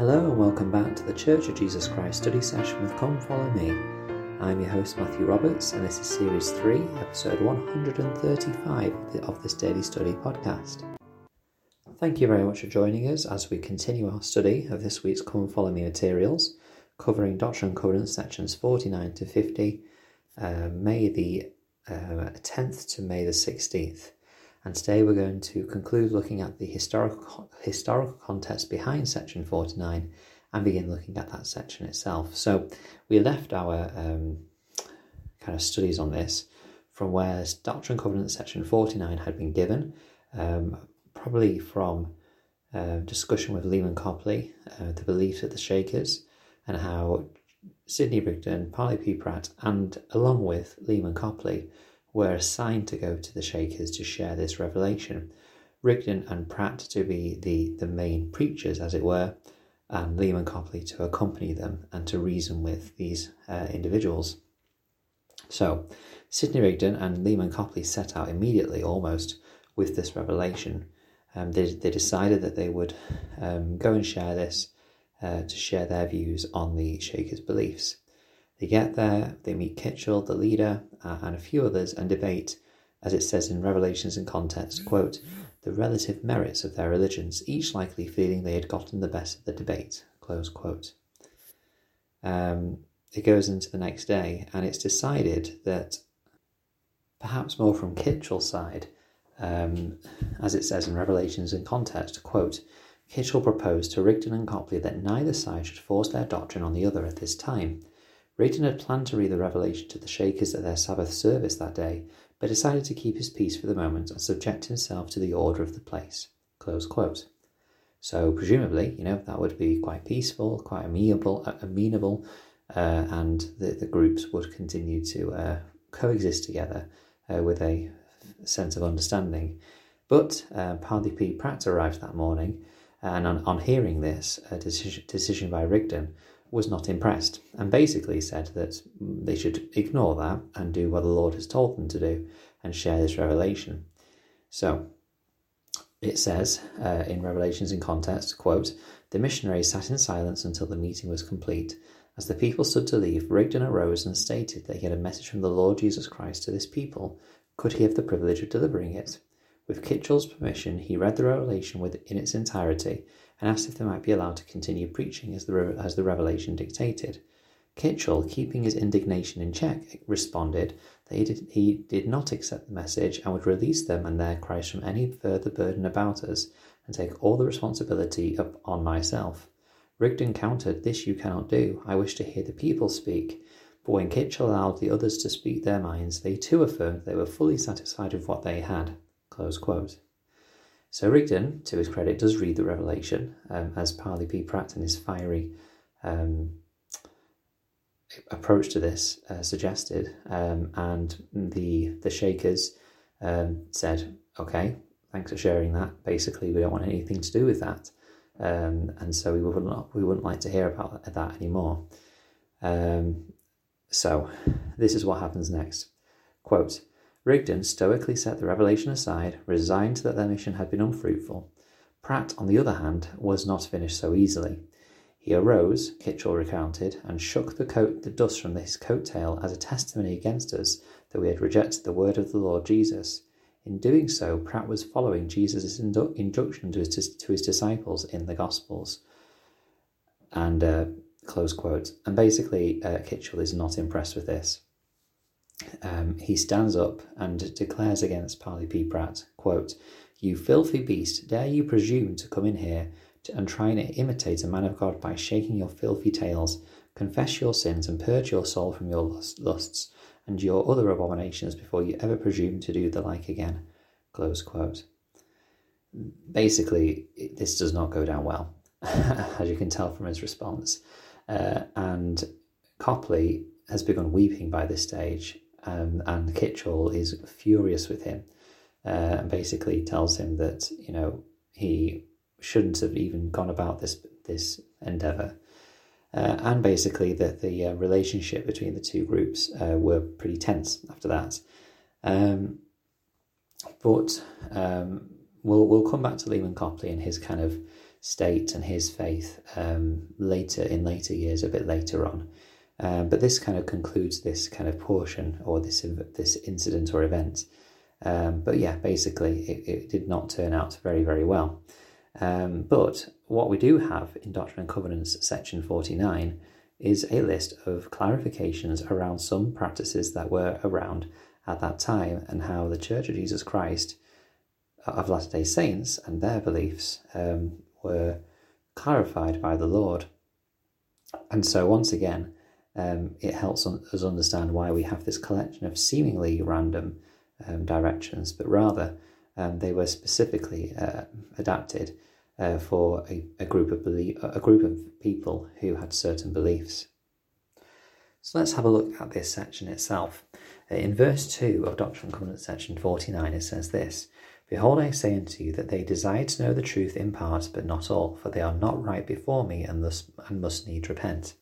Hello and welcome back to the Church of Jesus Christ study session with Come Follow Me. I'm your host Matthew Roberts and this is Series 3, Episode 135 of this Daily Study podcast. Thank you very much for joining us as we continue our study of this week's Come Follow Me materials, covering Doctrine and Covenants sections 49 to 50, uh, May the uh, 10th to May the 16th. And today we're going to conclude looking at the historical, historical context behind section 49 and begin looking at that section itself. So we left our um, kind of studies on this from where Doctrine and Covenants section 49 had been given, um, probably from uh, discussion with Leman Copley, uh, the beliefs of the Shakers, and how Sidney Rigdon, Parley P. Pratt, and along with Leman Copley, were assigned to go to the Shakers to share this revelation. Rigdon and Pratt to be the, the main preachers, as it were, and Leman Copley to accompany them and to reason with these uh, individuals. So, Sidney Rigdon and Leman Copley set out immediately almost with this revelation. Um, they, they decided that they would um, go and share this uh, to share their views on the Shakers' beliefs. They get there, they meet Kitchell, the leader, uh, and a few others, and debate, as it says in Revelations in Context, quote, the relative merits of their religions, each likely feeling they had gotten the best of the debate, close quote. Um, it goes into the next day, and it's decided that perhaps more from Kitchell's side, um, as it says in Revelations in Context, quote, Kitchell proposed to Rigdon and Copley that neither side should force their doctrine on the other at this time, Rigdon had planned to read the revelation to the Shakers at their Sabbath service that day, but decided to keep his peace for the moment and subject himself to the order of the place. So, presumably, you know, that would be quite peaceful, quite amenable, uh, amenable, uh, and the, the groups would continue to uh, coexist together uh, with a sense of understanding. But uh, P. Pratt arrived that morning, and on, on hearing this decision, decision by Rigdon, was not impressed and basically said that they should ignore that and do what the Lord has told them to do and share this revelation. So it says uh, in Revelations in context, quote, the missionaries sat in silence until the meeting was complete. As the people stood to leave, Rigdon arose and stated that he had a message from the Lord Jesus Christ to this people. Could he have the privilege of delivering it? With Kitchell's permission, he read the revelation in its entirety and asked if they might be allowed to continue preaching as the, as the revelation dictated. Kitchell, keeping his indignation in check, responded that he did, he did not accept the message and would release them and their cries from any further burden about us and take all the responsibility up on myself. Rigdon countered, This you cannot do. I wish to hear the people speak. But when Kitchell allowed the others to speak their minds, they too affirmed they were fully satisfied with what they had. So Rigdon, to his credit, does read the Revelation, um, as Parley P. Pratt and his fiery um, approach to this uh, suggested, um, and the the Shakers um, said, "Okay, thanks for sharing that. Basically, we don't want anything to do with that, um, and so we wouldn't we wouldn't like to hear about that anymore." Um, so, this is what happens next. Quote. Rigdon stoically set the revelation aside, resigned that their mission had been unfruitful. Pratt, on the other hand, was not finished so easily. He arose, Kitchell recounted, and shook the, coat, the dust from his coat tail as a testimony against us that we had rejected the word of the Lord Jesus. In doing so, Pratt was following Jesus' indu- injunction to his, to his disciples in the Gospels. And uh, close quote. And basically, uh, Kitchell is not impressed with this um, he stands up and declares against Parley P. Pratt, quote, You filthy beast, dare you presume to come in here to, and try and imitate a man of God by shaking your filthy tails? Confess your sins and purge your soul from your lusts and your other abominations before you ever presume to do the like again. Close quote. Basically, this does not go down well, as you can tell from his response. Uh, and Copley has begun weeping by this stage um, and Kitchell is furious with him uh, and basically tells him that you know he shouldn't have even gone about this this endeavor, uh, and basically that the uh, relationship between the two groups uh, were pretty tense after that. Um, but um, we'll we'll come back to Leman Copley and his kind of state and his faith um, later in later years, a bit later on. Um, but this kind of concludes this kind of portion or this this incident or event. Um, but yeah, basically, it, it, did not turn out very very well. Um, but what we do have in Doctrine and Covenants, section forty nine, is a list of clarifications around some practices that were around at that time and how the Church of Jesus Christ of Latter day Saints and their beliefs um, were clarified by the Lord. And so, once again, um, it helps us understand why we have this collection of seemingly random um, directions, but rather um, they were specifically uh, adapted uh, for a, a, group of belie- a group of people who had certain beliefs. So let's have a look at this section itself. In verse 2 of Doctrine and Covenants section 49, it says this Behold, I say unto you that they desire to know the truth in part, but not all, for they are not right before me and, thus, and must need repent.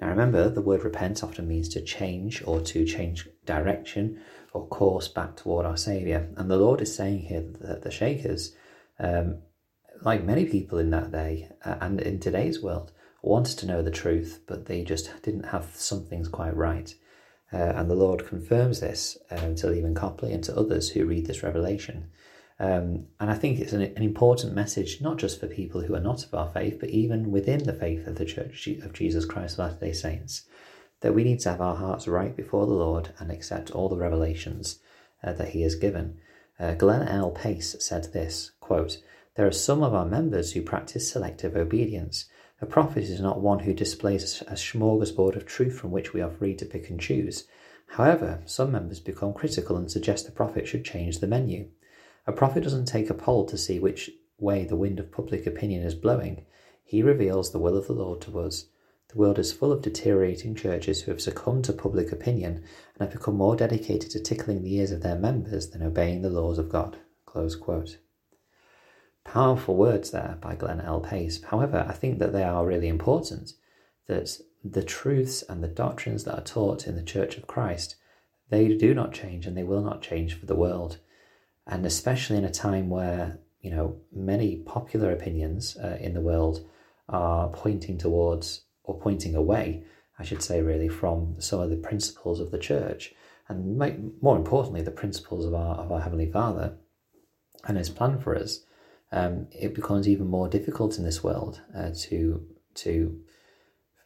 Now remember, the word repent often means to change or to change direction or course back toward our Saviour. And the Lord is saying here that the Shakers, um, like many people in that day uh, and in today's world, wanted to know the truth, but they just didn't have some things quite right. Uh, and the Lord confirms this um, to Leman Copley and to others who read this revelation. Um, and I think it's an, an, important message, not just for people who are not of our faith, but even within the faith of the Church of Jesus Christ of Latter day Saints, that we need to have our hearts right before the Lord and accept all the revelations uh, that He has given. Uh, Glenn L. Pace said this quote, There are some of our members who practice selective obedience. A prophet is not one who displays a smorgasbord of truth from which we are free to pick and choose. However, some members become critical and suggest the prophet should change the menu. A prophet doesn't take a poll to see which way the wind of public opinion is blowing. He reveals the will of the Lord to us. The world is full of deteriorating churches who have succumbed to public opinion and have become more dedicated to tickling the ears of their members than obeying the laws of God. Powerful words there by Glenn L. Pace. However, I think that they are really important. That the truths and the doctrines that are taught in the Church of Christ, they do not change and they will not change for the world and especially in a time where you know many popular opinions uh, in the world are pointing towards or pointing away, I should say, really from some of the principles of the church, and more importantly, the principles of our of our heavenly Father and His plan for us. Um, it becomes even more difficult in this world uh, to to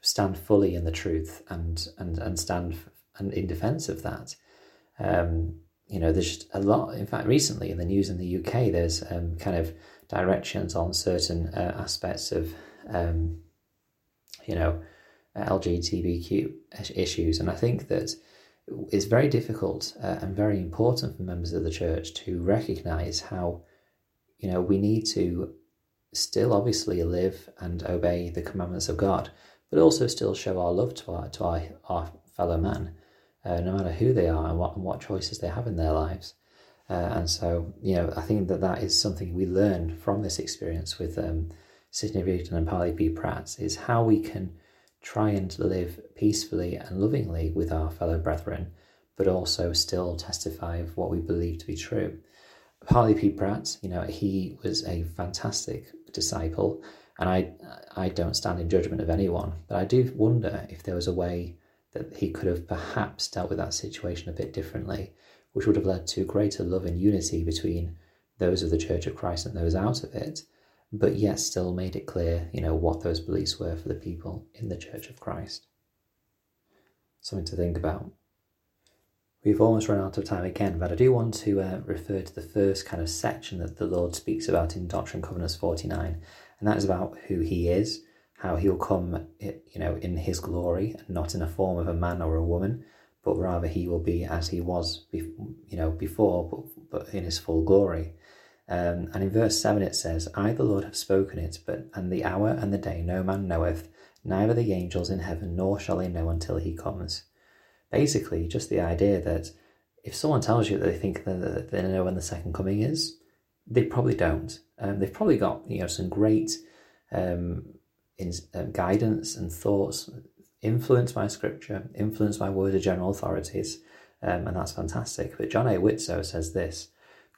stand fully in the truth and and and stand and in defense of that. Um, you know, there's a lot. In fact, recently in the news in the UK, there's um, kind of directions on certain uh, aspects of, um, you know, LGBTQ issues, and I think that it's very difficult uh, and very important for members of the church to recognise how, you know, we need to still obviously live and obey the commandments of God, but also still show our love to our to our, our fellow man uh, no matter who they are and what, and what choices they have in their lives. Uh, and so, you know, I think that that is something we learn from this experience with um, Sidney Rigdon and Parley P. Pratt is how we can try and live peacefully and lovingly with our fellow brethren, but also still testify of what we believe to be true. Parley P. Pratt, you know, he was a fantastic disciple, and I, I don't stand in judgment of anyone, but I do wonder if there was a way that he could have perhaps dealt with that situation a bit differently, which would have led to greater love and unity between those of the Church of Christ and those out of it, but yet still made it clear, you know, what those beliefs were for the people in the Church of Christ. Something to think about. We've almost run out of time again, but I do want to uh, refer to the first kind of section that the Lord speaks about in Doctrine and Covenants 49, and that is about who He is how he'll come, you know, in his glory, not in a form of a man or a woman, but rather he will be as he was, you know, before, but, but in his full glory. Um, and in verse 7 it says, I, the Lord, have spoken it, but and the hour and the day no man knoweth, neither the angels in heaven, nor shall they know until he comes. Basically, just the idea that if someone tells you that they think that they know when the second coming is, they probably don't. Um, they've probably got you know some great um, in, uh, guidance and thoughts influenced by scripture, influenced by word of general authorities, um, and that's fantastic. But John A. Widtsoe says this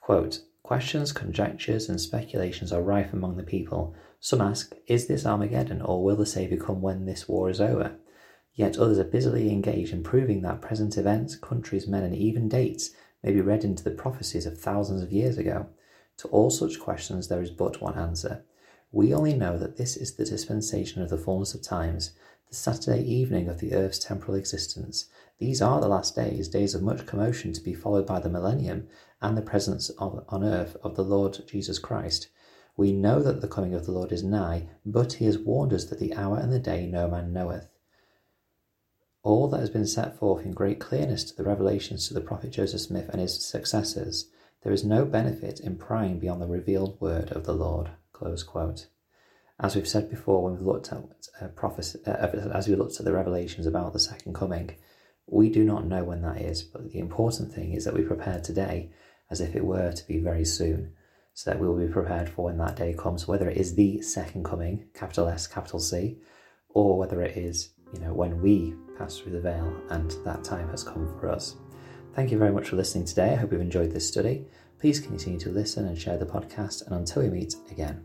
quote, Questions, conjectures, and speculations are rife among the people. Some ask, Is this Armageddon, or will the Saviour come when this war is over? Yet others are busily engaged in proving that present events, countries, men, and even dates may be read into the prophecies of thousands of years ago. To all such questions, there is but one answer. We only know that this is the dispensation of the fullness of times, the Saturday evening of the earth's temporal existence. These are the last days, days of much commotion to be followed by the millennium and the presence of, on earth of the Lord Jesus Christ. We know that the coming of the Lord is nigh, but he has warned us that the hour and the day no man knoweth. All that has been set forth in great clearness to the revelations to the prophet Joseph Smith and his successors, there is no benefit in prying beyond the revealed word of the Lord. As we've said before, when we've looked at uh, prophecy, uh, as we looked at the revelations about the second coming, we do not know when that is. But the important thing is that we prepare today as if it were to be very soon, so that we will be prepared for when that day comes, whether it is the second coming, capital S, capital C, or whether it is, you know, when we pass through the veil and that time has come for us. Thank you very much for listening today. I hope you've enjoyed this study. Please continue to listen and share the podcast, and until we meet again.